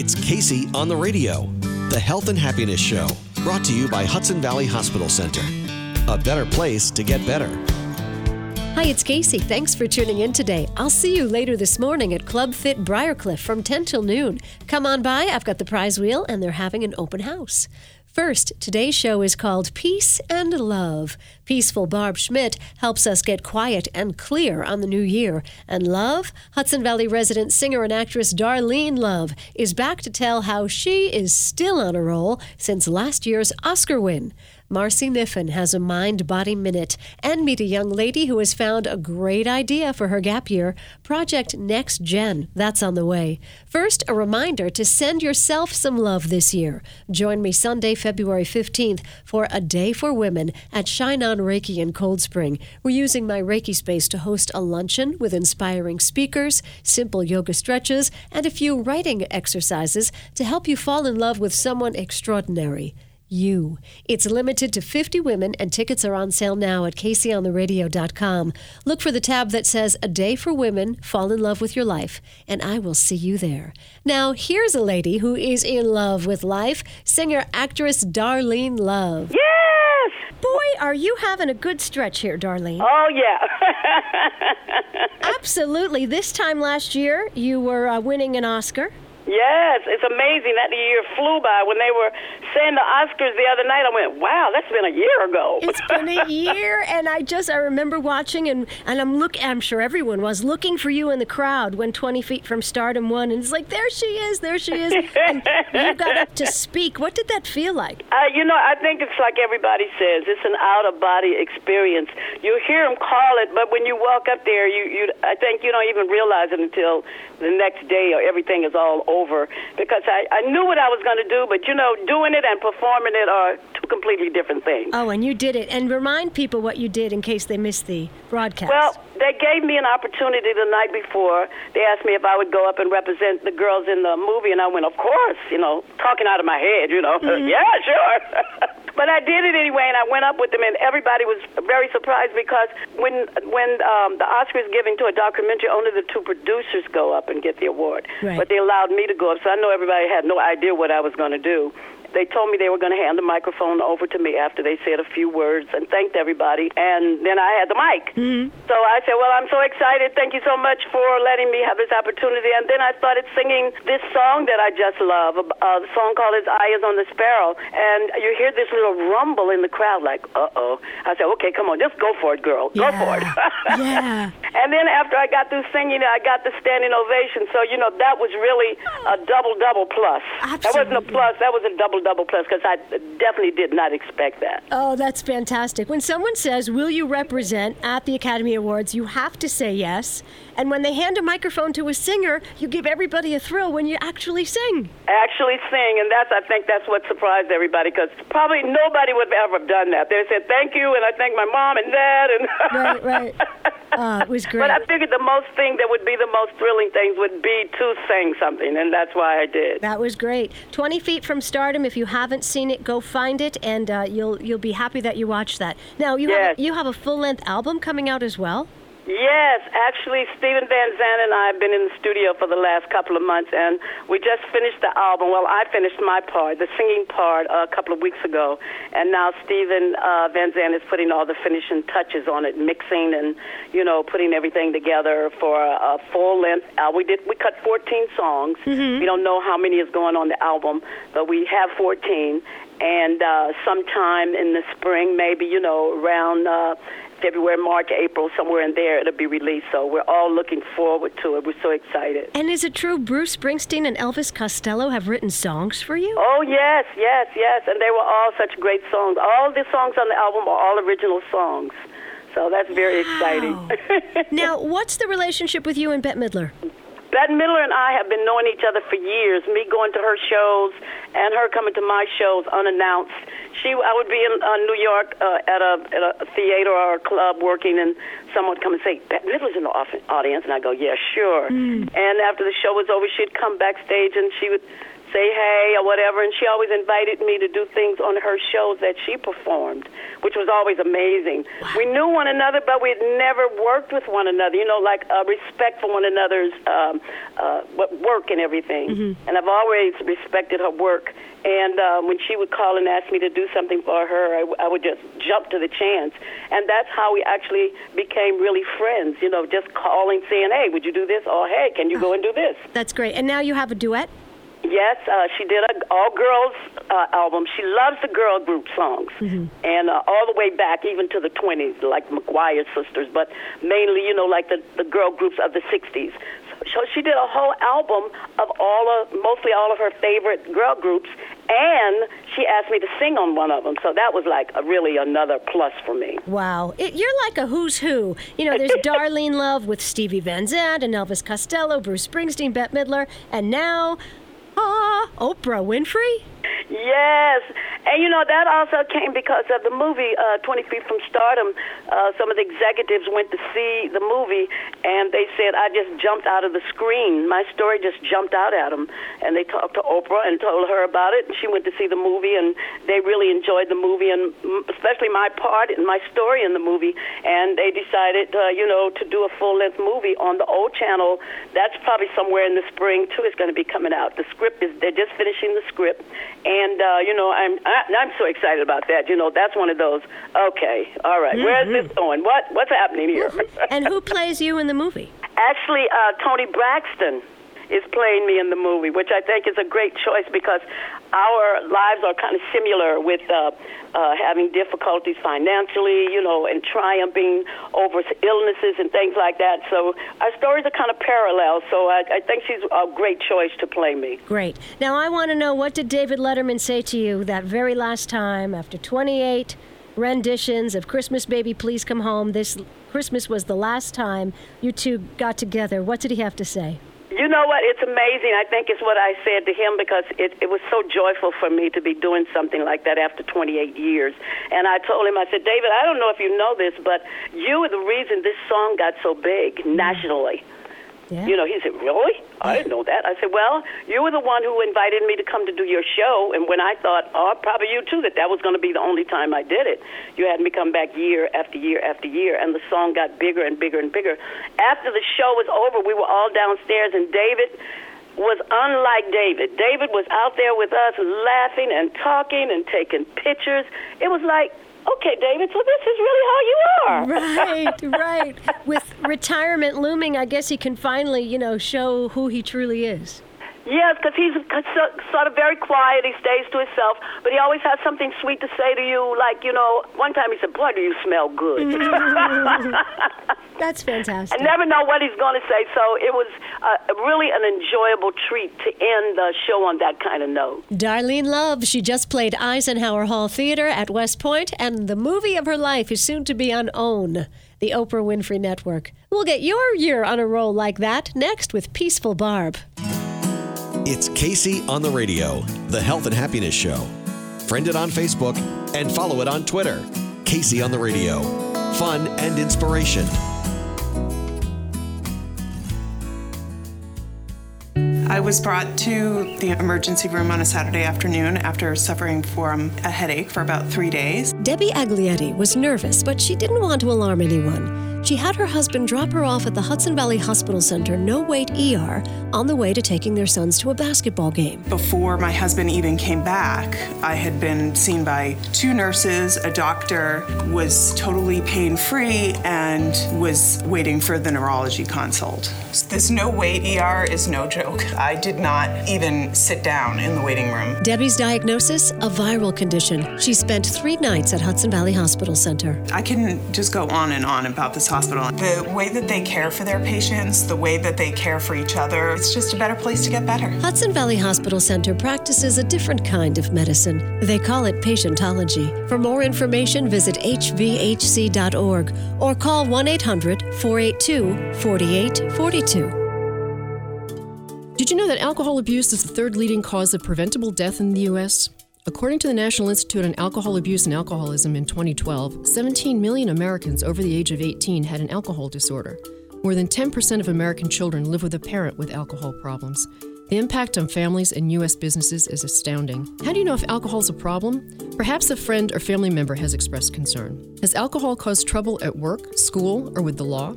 It's Kacey on the radio, the Health and Happiness Show, brought to you by Hudson Valley Hospital Center. A better place to get better. Hi, it's Kacey. Thanks for tuning in today. I'll see you later this morning at Club Fit Briarcliff from 10 till noon. Come on by, I've got the prize wheel, and they're having an open house. First, today's show is called Peace and Love. Peaceful Barb Schmidt helps us get quiet and clear on the new year. And Love, Hudson Valley resident singer and actress Darlene Love, is back to tell how she is still on a roll since last year's Oscar win. Marcy Niffin has a Mind Body Minute and meet a young lady who has found a great idea for her gap year Project Next Gen. That's on the way. First, a reminder to send yourself some love this year. Join me Sunday, February 15th for a Day for Women at Shine On Reiki in Cold Spring. We're using my Reiki space to host a luncheon with inspiring speakers, simple yoga stretches, and a few writing exercises to help you fall in love with someone extraordinary you. It's limited to 50 women, and tickets are on sale now at KaceyOnTheRadio.com. Look for the tab that says A Day for Women, Fall in Love with Your Life, and I will see you there. Now, here's a lady who is in love with life singer actress Darlene Love. Yes! Boy, are you having a good stretch here, Darlene. Oh, yeah. Absolutely. This time last year, you were uh, winning an Oscar. Yes, it's amazing that the year flew by. When they were saying the Oscars the other night, I went, "Wow, that's been a year ago." It's been a year, and I just I remember watching, and and I'm look. I'm sure everyone was looking for you in the crowd when 20 Feet from Stardom won, and it's like there she is, there she is, and you got up to speak. What did that feel like? Uh, you know, I think it's like everybody says, it's an out of body experience. You hear them call it, but when you walk up there, you you I think you don't even realize it until the next day or everything is all over because I, I knew what I was going to do, but you know, doing it and performing it are two completely different things. Oh, and you did it. And remind people what you did in case they missed the broadcast. Well, they gave me an opportunity the night before. They asked me if I would go up and represent the girls in the movie, and I went, of course, you know, talking out of my head, you know, Mm-hmm. yeah, sure. but I did it anyway, and I went up with them, and everybody was very surprised because when when um, the Oscar is giving to a documentary, only the two producers go up and get the award. Right. But they allowed me to go up, so I know everybody had no idea what I was going to do. They told me they were going to hand the microphone over to me after they said a few words and thanked everybody, and then I had the mic. Mm-hmm. So I said, "Well, I'm so excited. Thank you so much for letting me have this opportunity." And then I started singing this song that I just love. Uh, the song called "His Eye Is on the Sparrow," and you hear this little rumble in the crowd, like, "Uh oh." I said, "Okay, come on, just go for it, girl. Go for it." yeah. And then after I got through singing, I got the standing ovation. So you know that was really a double double plus. Absolutely. That wasn't a plus. That was a double double plus because I definitely did not expect that. Oh, that's fantastic. When someone says, Will you represent at the Academy Awards, you have to say yes. And when they hand a microphone to a singer, you give everybody a thrill when you actually sing. Actually sing, and that's I think that's what surprised everybody because probably nobody would have ever done that. They said thank you, and I thank my mom and dad, and Right, right. Uh, it was great. But I figured the most thing that would be the most thrilling things would be to sing something, and that's why I did. That was great. 20 Feet from Stardom. If you haven't seen it, go find it, and uh, you'll you'll be happy that you watched that. Now you Yes. have you have a full length album coming out as well. Yes, actually, Stephen Van Zandt and I have been in the studio for the last couple of months, and we just finished the album. Well, I finished my part, the singing part, uh, a couple of weeks ago, and now Stephen uh, Van Zandt is putting all the finishing touches on it, mixing and you know putting everything together for a, a full length. Uh, we did we cut 14 songs. We don't know how many is going on the album, but we have 14. And uh, sometime in the spring, maybe you know around. Uh, February, March, April, somewhere in there, it'll be released. So we're all looking forward to it. We're so excited. And is it true Bruce Springsteen and Elvis Costello have written songs for you? Oh yes, yes, yes, and they were all such great songs. All the songs on the album are all original songs. So that's very exciting. now, what's the relationship with you and Bette Midler? Bette Midler and I have been knowing each other for years. Me going to her shows and her coming to my shows unannounced. She, I would be in uh, New York uh, at a at a theater or a club working, and someone would come and say, "Bette Midler's in the audience," and I go, "Yeah, sure." And after the show was over, she'd come backstage and she would say hey or whatever. And she always invited me to do things on her shows that she performed, which was always amazing. Wow. We knew one another, but we had never worked with one another. You know, like uh, respect for one another's um, uh, work and everything. Mm-hmm. And I've always respected her work. And uh, when she would call and ask me to do something for her, I, I would just jump to the chance. And that's how we actually became really friends. You know, just calling, saying, "Hey, would you do this?" or "Hey, can you go and do this?" That's great. And now you have a duet. Yes, uh, she did an all girls uh, album. She loves the girl group songs, mm-hmm. and uh, all the way back, even to the 20s, like McGuire sisters, but mainly, you know, like the, the girl groups of the 60s. So she did a whole album of all of, mostly all of her favorite girl groups, and she asked me to sing on one of them. So that was like a, really another plus for me. Wow, it, you're like a who's who. You know, there's Darlene Love with Stevie Van Zandt and Elvis Costello, Bruce Springsteen, Bette Midler, and now Oprah Winfrey? Yes, and you know that also came because of the movie uh, 20 Feet from Stardom. Uh, some of the executives went to see the movie, and they said I just jumped out of the screen. My story just jumped out at them, and they talked to Oprah and told her about it. And she went to see the movie, and they really enjoyed the movie, and especially my part and my story in the movie. And they decided, uh, you know, to do a full-length movie on the OWN channel. That's probably somewhere in the spring too. It's going to be coming out. The script is they're just finishing the script, and uh, you know I'm I, I'm so excited about that. You know, that's one of those. Okay, all right, mm-hmm. where's this going? What what's happening here? and who plays you in the movie? Actually, uh, Toni Braxton is playing me in the movie, which I think is a great choice because our lives are kind of similar with uh, uh, having difficulties financially, you know, and triumphing over illnesses and things like that. So our stories are kind of parallel. So I, I think she's a great choice to play me. Great. Now I want to know what did David Letterman say to you that very last time after 28 renditions of Christmas Baby Please Come Home. This Christmas was the last time you two got together. What did he have to say? You know what? It's amazing. I think it's what I said to him because it, it was so joyful for me to be doing something like that after 28 years. And I told him, I said, David, I don't know if you know this, but you are the reason this song got so big nationally. Yeah. You know, he said, Really? I didn't know that. I said, Well, you were the one who invited me to come to do your show. And when I thought, Oh, probably you too, that that was going to be the only time I did it, you had me come back year after year after year. And the song got bigger and bigger and bigger. After the show was over, we were all downstairs, and David was unlike David. David was out there with us laughing and talking and taking pictures. It was like okay, David, so this is really how you are. Right, right. With retirement looming, I guess he can finally, you know, show who he truly is. Yes, because he's sort of very quiet. He stays to himself, but he always has something sweet to say to you. Like, you know, one time he said, Boy, do you smell good. That's fantastic. I never know what he's going to say, so it was uh, really an enjoyable treat to end the show on that kind of note. Darlene Love, she just played Eisenhower Hall Theater at West Point, and the movie of her life is soon to be on OWN, the Oprah Winfrey Network. We'll get your year on a roll like that next with Peaceful Barb. It's Kacey on the Radio, the health and happiness show. Friend it on Facebook and follow it on Twitter. Kacey on the Radio. Fun and inspiration. I was brought to the emergency room on a Saturday afternoon after suffering from a headache for about three days. Debbie Aglietti was nervous, but she didn't want to alarm anyone. She had her husband drop her off at the Hudson Valley Hospital Center No Wait ER on the way to taking their sons to a basketball game. Before my husband even came back, I had been seen by two nurses, a doctor, was totally pain free, and was waiting for the neurology consult. This No Wait ER is no joke. I did not even sit down in the waiting room. Debbie's diagnosis a viral condition. She spent three nights at Hudson Valley Hospital Center. I can just go on and on about this hospital. The way that they care for their patients, the way that they care for each other, it's just a better place to get better. Hudson Valley Hospital Center practices a different kind of medicine. They call it patientology. For more information, visit hvhc.org or call 1 800 482 4842. Did you know that alcohol abuse is the third leading cause of preventable death in the U.S.? According to the National Institute on Alcohol Abuse and Alcoholism in 2012, 17 million Americans over the age of 18 had an alcohol disorder. More than 10% of American children live with a parent with alcohol problems. The impact on families and U.S. businesses is astounding. How do you know if alcohol is a problem? Perhaps a friend or family member has expressed concern. Has alcohol caused trouble at work, school, or with the law?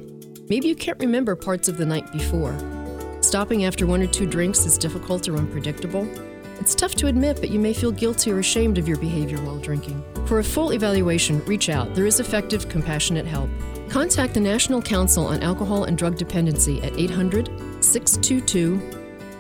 Maybe you can't remember parts of the night before. Stopping after one or two drinks is difficult or unpredictable. It's tough to admit, but you may feel guilty or ashamed of your behavior while drinking. For a full evaluation, reach out. There is effective, compassionate help. Contact the National Council on Alcohol and Drug Dependency at 800 622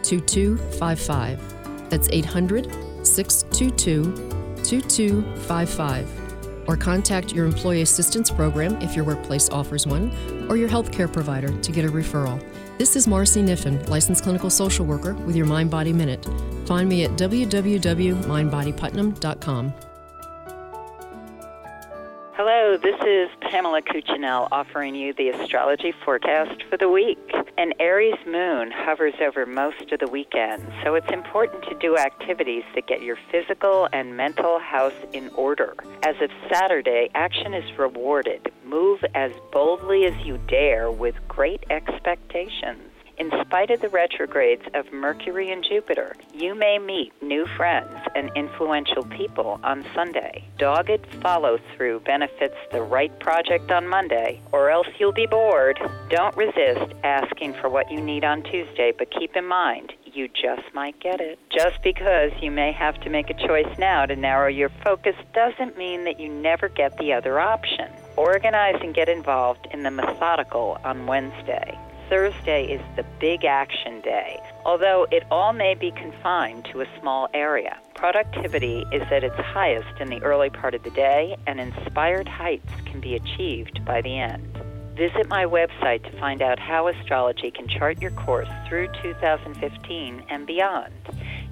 2255. That's 800 622 2255. Or contact your Employee Assistance Program if your workplace offers one, or your healthcare provider to get a referral. This is Marcy Niffin, licensed clinical social worker with your Mind Body Minute. Find me at www.mindbodyputnam.com. This is Pamela Cuccinell offering you the astrology forecast for the week. An Aries moon hovers over most of the weekend, so it's important to do activities that get your physical and mental house in order. As of Saturday, action is rewarded. Move as boldly as you dare with great expectations. In spite of the retrogrades of Mercury and Jupiter, you may meet new friends and influential people on Sunday. Dogged follow through benefits the right project on Monday, or else you'll be bored. Don't resist asking for what you need on Tuesday, but keep in mind, you just might get it. Just because you may have to make a choice now to narrow your focus doesn't mean that you never get the other option. Organize and get involved in the methodical on Wednesday. Thursday is the big action day, although it all may be confined to a small area. Productivity is at its highest in the early part of the day, and inspired heights can be achieved by the end. Visit my website to find out how astrology can chart your course through 2015 and beyond.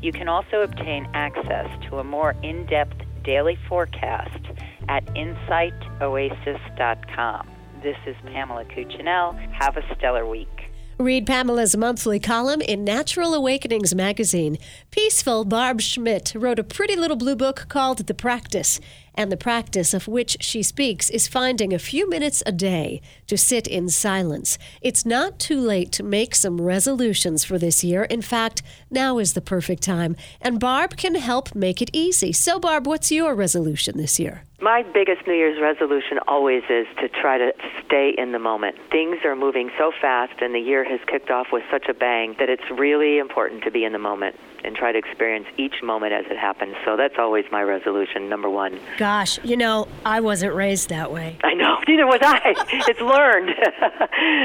You can also obtain access to a more in depth daily forecast at insightoasis.com. This is Pamela Cuccinell. Have a stellar week. Read Pamela's monthly column in Natural Awakenings magazine. Peaceful Barb Schmidt wrote a pretty little blue book called The Practice, and the practice of which she speaks is finding a few minutes a day to sit in silence. It's not too late to make some resolutions for this year. In fact, now is the perfect time, and Barb can help make it easy. So, Barb, what's your resolution this year? My biggest New Year's resolution always is to try to stay in the moment. Things are moving so fast, and the year has kicked off with such a bang that it's really important to be in the moment and try to experience each moment as it happens. So that's always my resolution, number one. Gosh, you know, I wasn't raised that way. I know, neither was I. it's learned.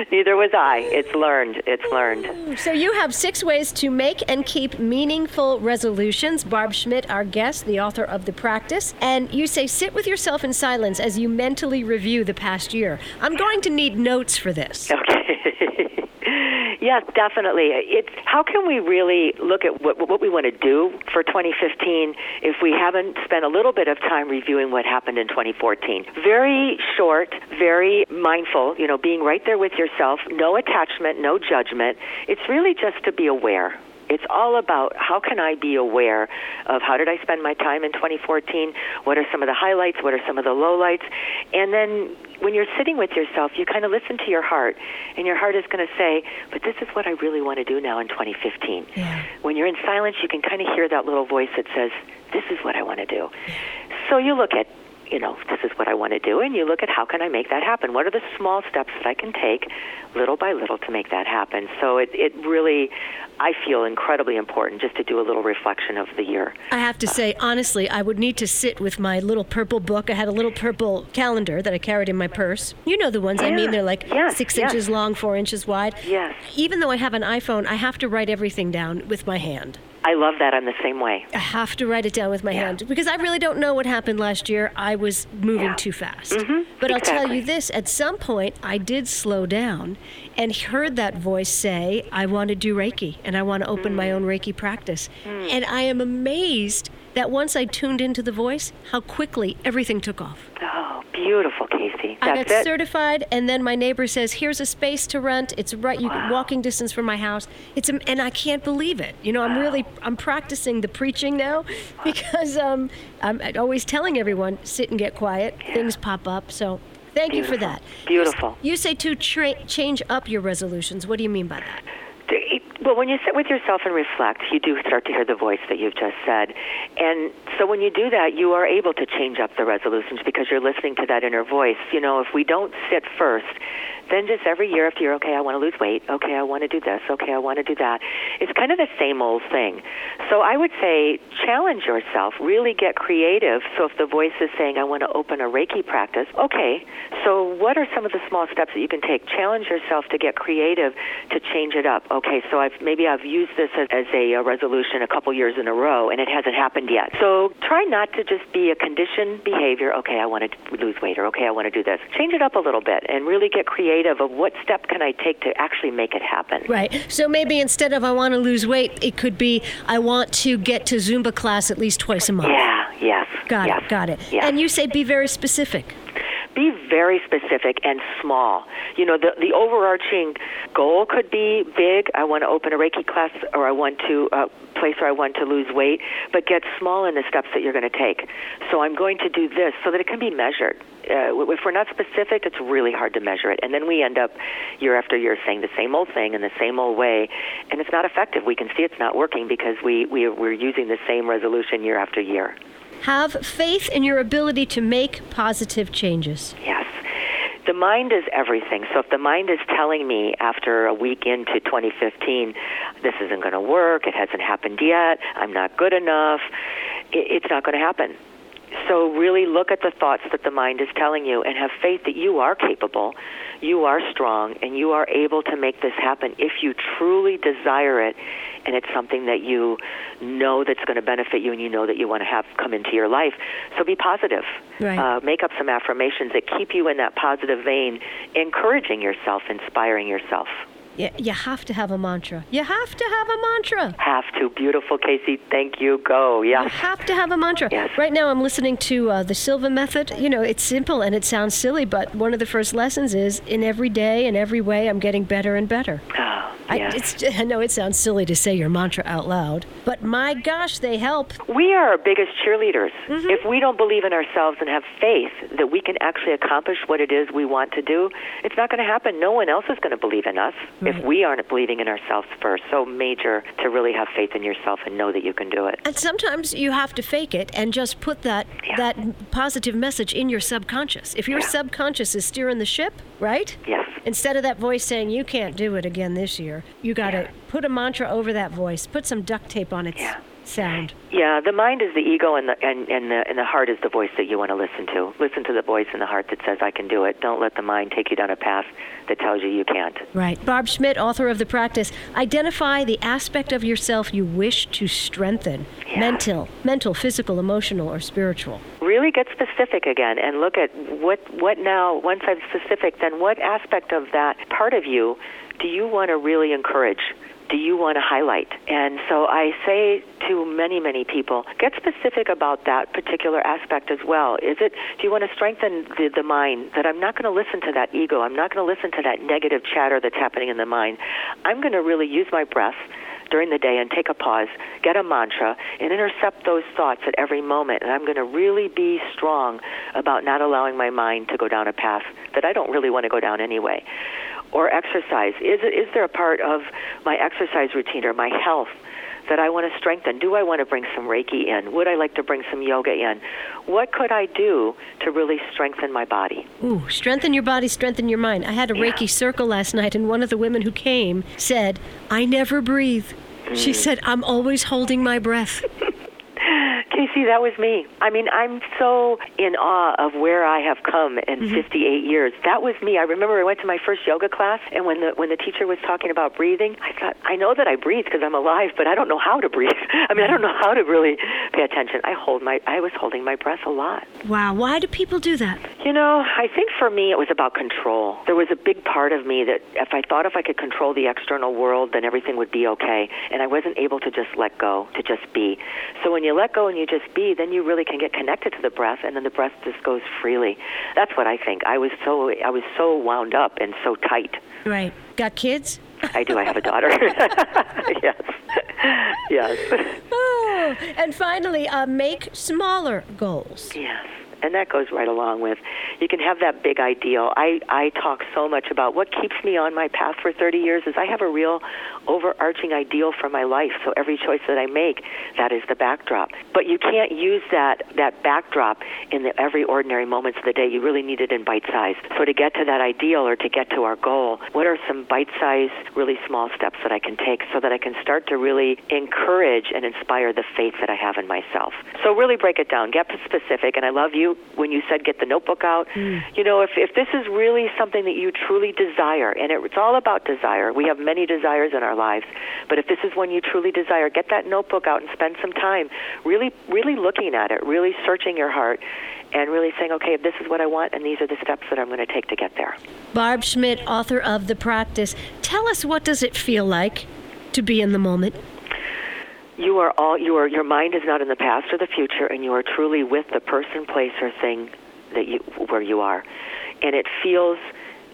neither was I. It's learned. It's learned. So you have six ways to make and keep meaningful resolutions. Barb Schmidt, our guest, the author of The Practice. And you say sit with yourself in silence as you mentally review the past year. I'm going to need notes for this. Okay. Yes, definitely. It's how can we really look at what, what we want to do for 2015 if we haven't spent a little bit of time reviewing what happened in 2014? Very short, very mindful, you know, being right there with yourself, no attachment, no judgment. It's really just to be aware it's all about how can I be aware of how did I spend my time in 2014? What are some of the highlights? What are some of the lowlights? And then when you're sitting with yourself, you kind of listen to your heart, and your heart is going to say, "But this is what I really want to do now in 2015." Yeah. When you're in silence, you can kind of hear that little voice that says, "This is what I want to do." So you look at you know, this is what I want to do, and you look at how can I make that happen? What are the small steps that I can take, little by little, to make that happen? So it, it really, I feel incredibly important just to do a little reflection of the year. I have to say, honestly, I would need to sit with my little purple book. I had a little purple calendar that I carried in my purse. You know the ones yeah. I mean. They're like yes, six yes. inches long, four inches wide. Yes. Even though I have an iPhone, I have to write everything down with my hand. I love that. I'm the same way. I have to write it down with my Yeah. hand because I really don't know what happened last year. I was moving Yeah. too fast. Mhm, But I'll tell you this at some point, I did slow down and heard that voice say, I want to do Reiki and I want to open Mm. my own Reiki practice. And I am amazed that once I tuned into the voice, how quickly everything took off. Oh, beautiful, Kacey. I got it. certified, and then my neighbor says, "Here's a space to rent. It's right, you walking distance from my house. It's and I can't believe it. You know, I'm really I'm practicing the preaching now because um, I'm always telling everyone sit and get quiet. Things pop up. So thank you for that. Beautiful. You say to tra- change up your resolutions. What do you mean by that? Well, when you sit with yourself and reflect, you do start to hear the voice that you've just said. And so when you do that, you are able to change up the resolutions because you're listening to that inner voice. You know, if we don't sit first, then just every year after year, okay, I want to lose weight. Okay, I want to do this. Okay, I want to do that. It's kind of the same old thing. So I would say challenge yourself, really get creative. So if the voice is saying, I want to open a Reiki practice, okay, so what are some of the small steps that you can take? Challenge yourself to get creative to change it up. Okay, so I've maybe I've used this as, as a, a resolution a couple years in a row and it hasn't happened yet. So try not to just be a conditioned behavior. Okay, I want to lose weight or okay, I want to do this. Change it up a little bit and really get creative of what step can I take to actually make it happen. Right. So maybe instead of I want to lose weight, it could be I want to get to Zumba class at least twice a month. Yeah, yes. Got yes, it. Got it. Yes. And you say be very specific. Be very specific and small. You know, the the overarching goal could be big. I want to open a Reiki class, or I want to uh, place where I want to lose weight. But get small in the steps that you're going to take. So I'm going to do this so that it can be measured. Uh, if we're not specific, it's really hard to measure it, and then we end up year after year saying the same old thing in the same old way, and it's not effective. We can see it's not working because we, we we're using the same resolution year after year. Have faith in your ability to make positive changes. Yes. The mind is everything. So if the mind is telling me after a week into 2015, this isn't going to work, it hasn't happened yet, I'm not good enough, it's not going to happen. So really look at the thoughts that the mind is telling you and have faith that you are capable, you are strong, and you are able to make this happen if you truly desire it and it's something that you know that's going to benefit you and you know that you want to have come into your life. So be positive. Right. Uh, make up some affirmations that keep you in that positive vein, encouraging yourself, inspiring yourself. You, you have to have a mantra. You have to have a mantra. Have to. Beautiful, Kacey. Thank you. Go. Yeah. You have to have a mantra. Yes. Right now, I'm listening to uh, the Silva method. You know, it's simple and it sounds silly, but one of the first lessons is in every day, in every way, I'm getting better and better. Oh, I, it's, I know it sounds silly to say your mantra out loud, but my gosh, they help. We are our biggest cheerleaders. Mm-hmm. If we don't believe in ourselves and have faith that we can actually accomplish what it is we want to do, it's not going to happen. No one else is going to believe in us if we aren't believing in ourselves first. So major to really have faith in yourself and know that you can do it. And sometimes you have to fake it and just put that Yeah. that positive message in your subconscious. If your Yeah. subconscious is steering the ship, right? Yes. Instead of that voice saying you can't do it again this year, you got to Yeah. put a mantra over that voice. Put some duct tape on its Yeah. sound. Yeah, the mind is the ego, and the and, and the and the heart is the voice that you want to listen to. Listen to the voice in the heart that says, "I can do it." Don't let the mind take you down a path that tells you you can't. Right. Barb Schmidt, author of The Practice, identify the aspect of yourself you wish to strengthen. Yeah. Mental, mental, physical, emotional, or spiritual. Really get specific again, and look at what what now. Once I'm specific, then what aspect of that part of you do you want to really encourage? Do you want to highlight? And so I say to many, many people, get specific about that particular aspect as well. Is it, do you want to strengthen the, the mind that I'm not going to listen to that ego? I'm not going to listen to that negative chatter that's happening in the mind. I'm going to really use my breath during the day and take a pause, get a mantra, and intercept those thoughts at every moment. And I'm going to really be strong about not allowing my mind to go down a path that I don't really want to go down anyway. Or exercise. Is, it, is there a part of my exercise routine or my health that I want to strengthen? Do I want to bring some Reiki in? Would I like to bring some yoga in? What could I do to really strengthen my body? Ooh, strengthen your body, strengthen your mind. I had a Yeah. Reiki circle last night, and one of the women who came said, I never breathe. She Mm. said, I'm always holding my breath. Kacey, that was me. I mean, I'm so in awe of where I have come in mm-hmm. 58 years. That was me. I remember I went to my first yoga class, and when the when the teacher was talking about breathing, I thought, I know that I breathe because I'm alive, but I don't know how to breathe. I mean, I don't know how to really pay attention. I hold my I was holding my breath a lot. Wow, why do people do that? You know, I think for me it was about control. There was a big part of me that if I thought if I could control the external world, then everything would be okay. And I wasn't able to just let go, to just be. So when you let go and you just be, then you really can get connected to the breath and then the breath just goes freely. That's what I think. I was so I was so wound up and so tight. Right. Got kids? I do. I have a daughter. yes. Yes. Oh, and finally, uh, make smaller goals. Yes, and that goes right along with you can have that big ideal. I I talk so much about what keeps me on my path for 30 years is I have a real overarching ideal for my life. So every choice that I make, that is the backdrop. But you can't use that that backdrop in the every ordinary moments of the day. You really need it in bite size. So to get to that ideal or to get to our goal, what are some bite size, really small steps that I can take so that I can start to really encourage and inspire the faith that I have in myself? So really break it down, get specific. And I love you when you said get the notebook out. Mm. You know, if if this is really something that you truly desire, and it, it's all about desire. We have many desires in our lives, but if this is one you truly desire, get that notebook out and spend some time really, really looking at it, really searching your heart, and really saying, okay, this is what I want, and these are the steps that I'm going to take to get there. Barb Schmidt, author of The Practice. Tell us what does it feel like to be in the moment? You are all you are. Your mind is not in the past or the future, and you are truly with the person, place, or thing that you where you are, and it feels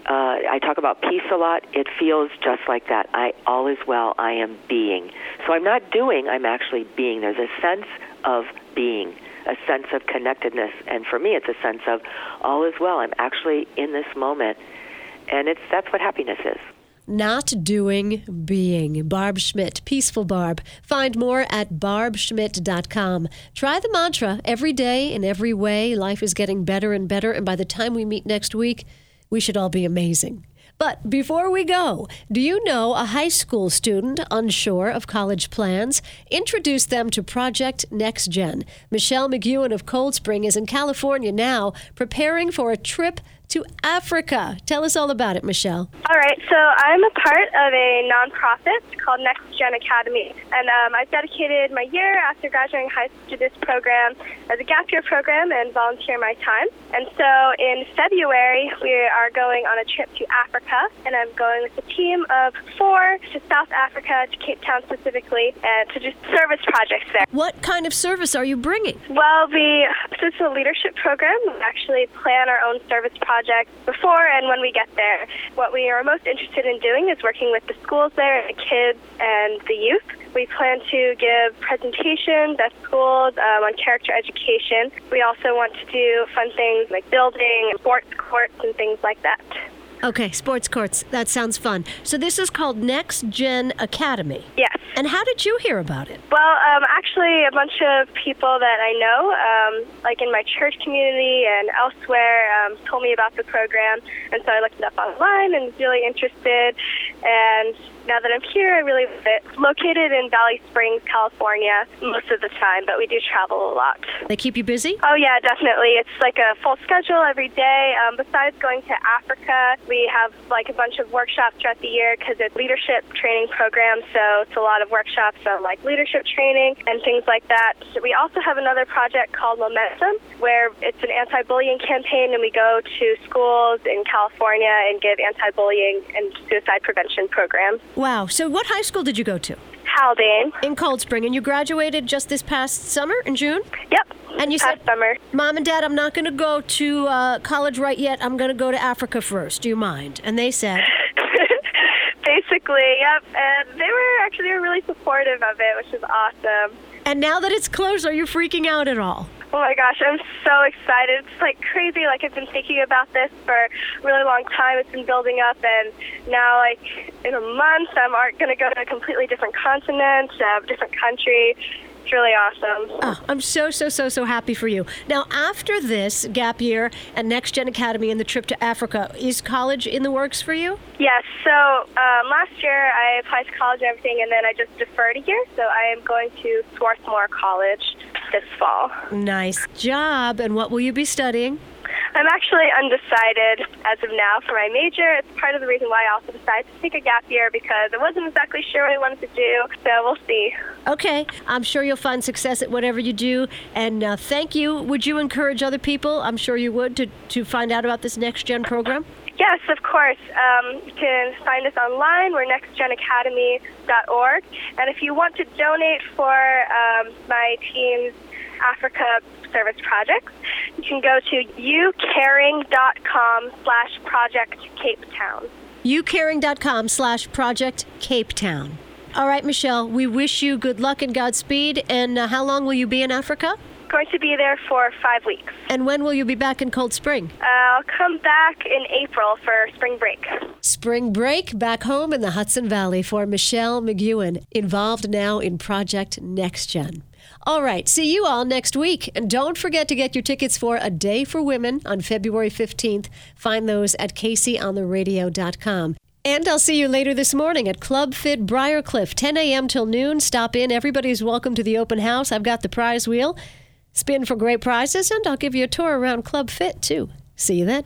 uh, I talk about peace a lot. It feels just like that. I all is well. I am being. So I'm not doing. I'm actually being. There's a sense of being, a sense of connectedness, and for me, it's a sense of all is well. I'm actually in this moment, and it's that's what happiness is. Not doing, being. Barb Schmidt, Peaceful Barb. Find more at barbschmidt.com. Try the mantra every day in every way. Life is getting better and better, and by the time we meet next week, we should all be amazing. But before we go, do you know a high school student unsure of college plans? Introduce them to Project Next Gen. Michelle McEwen of Cold Spring is in California now, preparing for a trip to Africa. Tell us all about it, Michelle. All right, so I'm a part of a nonprofit called Next Gen Academy, and um, I've dedicated my year after graduating high school to this program as a gap year program and volunteer my time. And so in February, we are going on a trip to Africa, and I'm going with a team of four to South Africa, to Cape Town specifically, and to do service projects there. What kind of service are you bringing? Well, is a leadership program. We actually plan our own service projects project before and when we get there. What we are most interested in doing is working with the schools there, the kids, and the youth. We plan to give presentations at schools um, on character education. We also want to do fun things like building sports courts and things like that. Okay, sports courts. That sounds fun. So this is called Next Gen Academy. Yes. And how did you hear about it? Well, um, actually, a bunch of people that I know, um, like in my church community and elsewhere, um, told me about the program, and so I looked it up online and was really interested. And now that I'm here, I really love it. Located in Valley Springs, California, most of the time, but we do travel a lot. They keep you busy? Oh, yeah, definitely. It's like a full schedule every day. Um, besides going to Africa, we have like a bunch of workshops throughout the year because it's leadership training program, so it's a lot of workshops on like leadership training and things like that. So we also have another project called Momentum, where it's an anti-bullying campaign, and we go to schools in California and give anti-bullying and suicide prevention programs. Wow. So, what high school did you go to? Haldane. In Cold Spring. And you graduated just this past summer in June? Yep. And you past said, summer. Mom and Dad, I'm not going to go to uh, college right yet. I'm going to go to Africa first. Do you mind? And they said, Basically, yep. And they were actually really supportive of it, which is awesome. And now that it's closed, are you freaking out at all? Oh my gosh, I'm so excited. It's like crazy. Like I've been thinking about this for a really long time. It's been building up, and now, like in a month, I'm uh, going to go to a completely different continent, a different country. It's really awesome. Oh, I'm so, so, so, so happy for you. Now, after this gap year and Next Gen Academy and the trip to Africa, is college in the works for you? Yes. So um, last year I applied to college and everything, and then I just deferred a year. So I am going to Swarthmore College this fall. Nice job. And what will you be studying? I'm actually undecided as of now for my major. It's part of the reason why I also decided to take a gap year because I wasn't exactly sure what I wanted to do. So we'll see. Okay. I'm sure you'll find success at whatever you do. And uh, thank you. Would you encourage other people? I'm sure you would to, to find out about this Next Gen program? Yes, of course. Um, you can find us online. We're nextgenacademy.org. And if you want to donate for um, my team's Africa service projects, you can go to youcaring.com slash project Cape Town. youcaring.com slash project Cape Town. All right, Michelle, we wish you good luck and Godspeed. And uh, how long will you be in Africa? Going to be there for five weeks. And when will you be back in Cold Spring? Uh, I'll come back in April for spring break. Spring break back home in the Hudson Valley for Michelle McEwen, involved now in Project NextGen. All right, see you all next week. And don't forget to get your tickets for A Day for Women on February 15th. Find those at KaceyOnTheRadio.com. And I'll see you later this morning at Club Fit Briarcliff, 10 a.m. till noon. Stop in. Everybody's welcome to the open house. I've got the prize wheel. Spin for great prizes, and I'll give you a tour around Club Fit, too. See you then.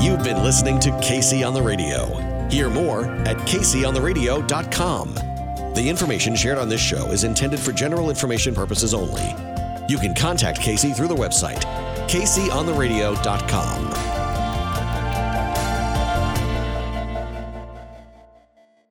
You've been listening to Kacey on the Radio. Hear more at KaceyOnTheRadio.com. The information shared on this show is intended for general information purposes only. You can contact Kacey through the website, KaceyOnTheRadio.com.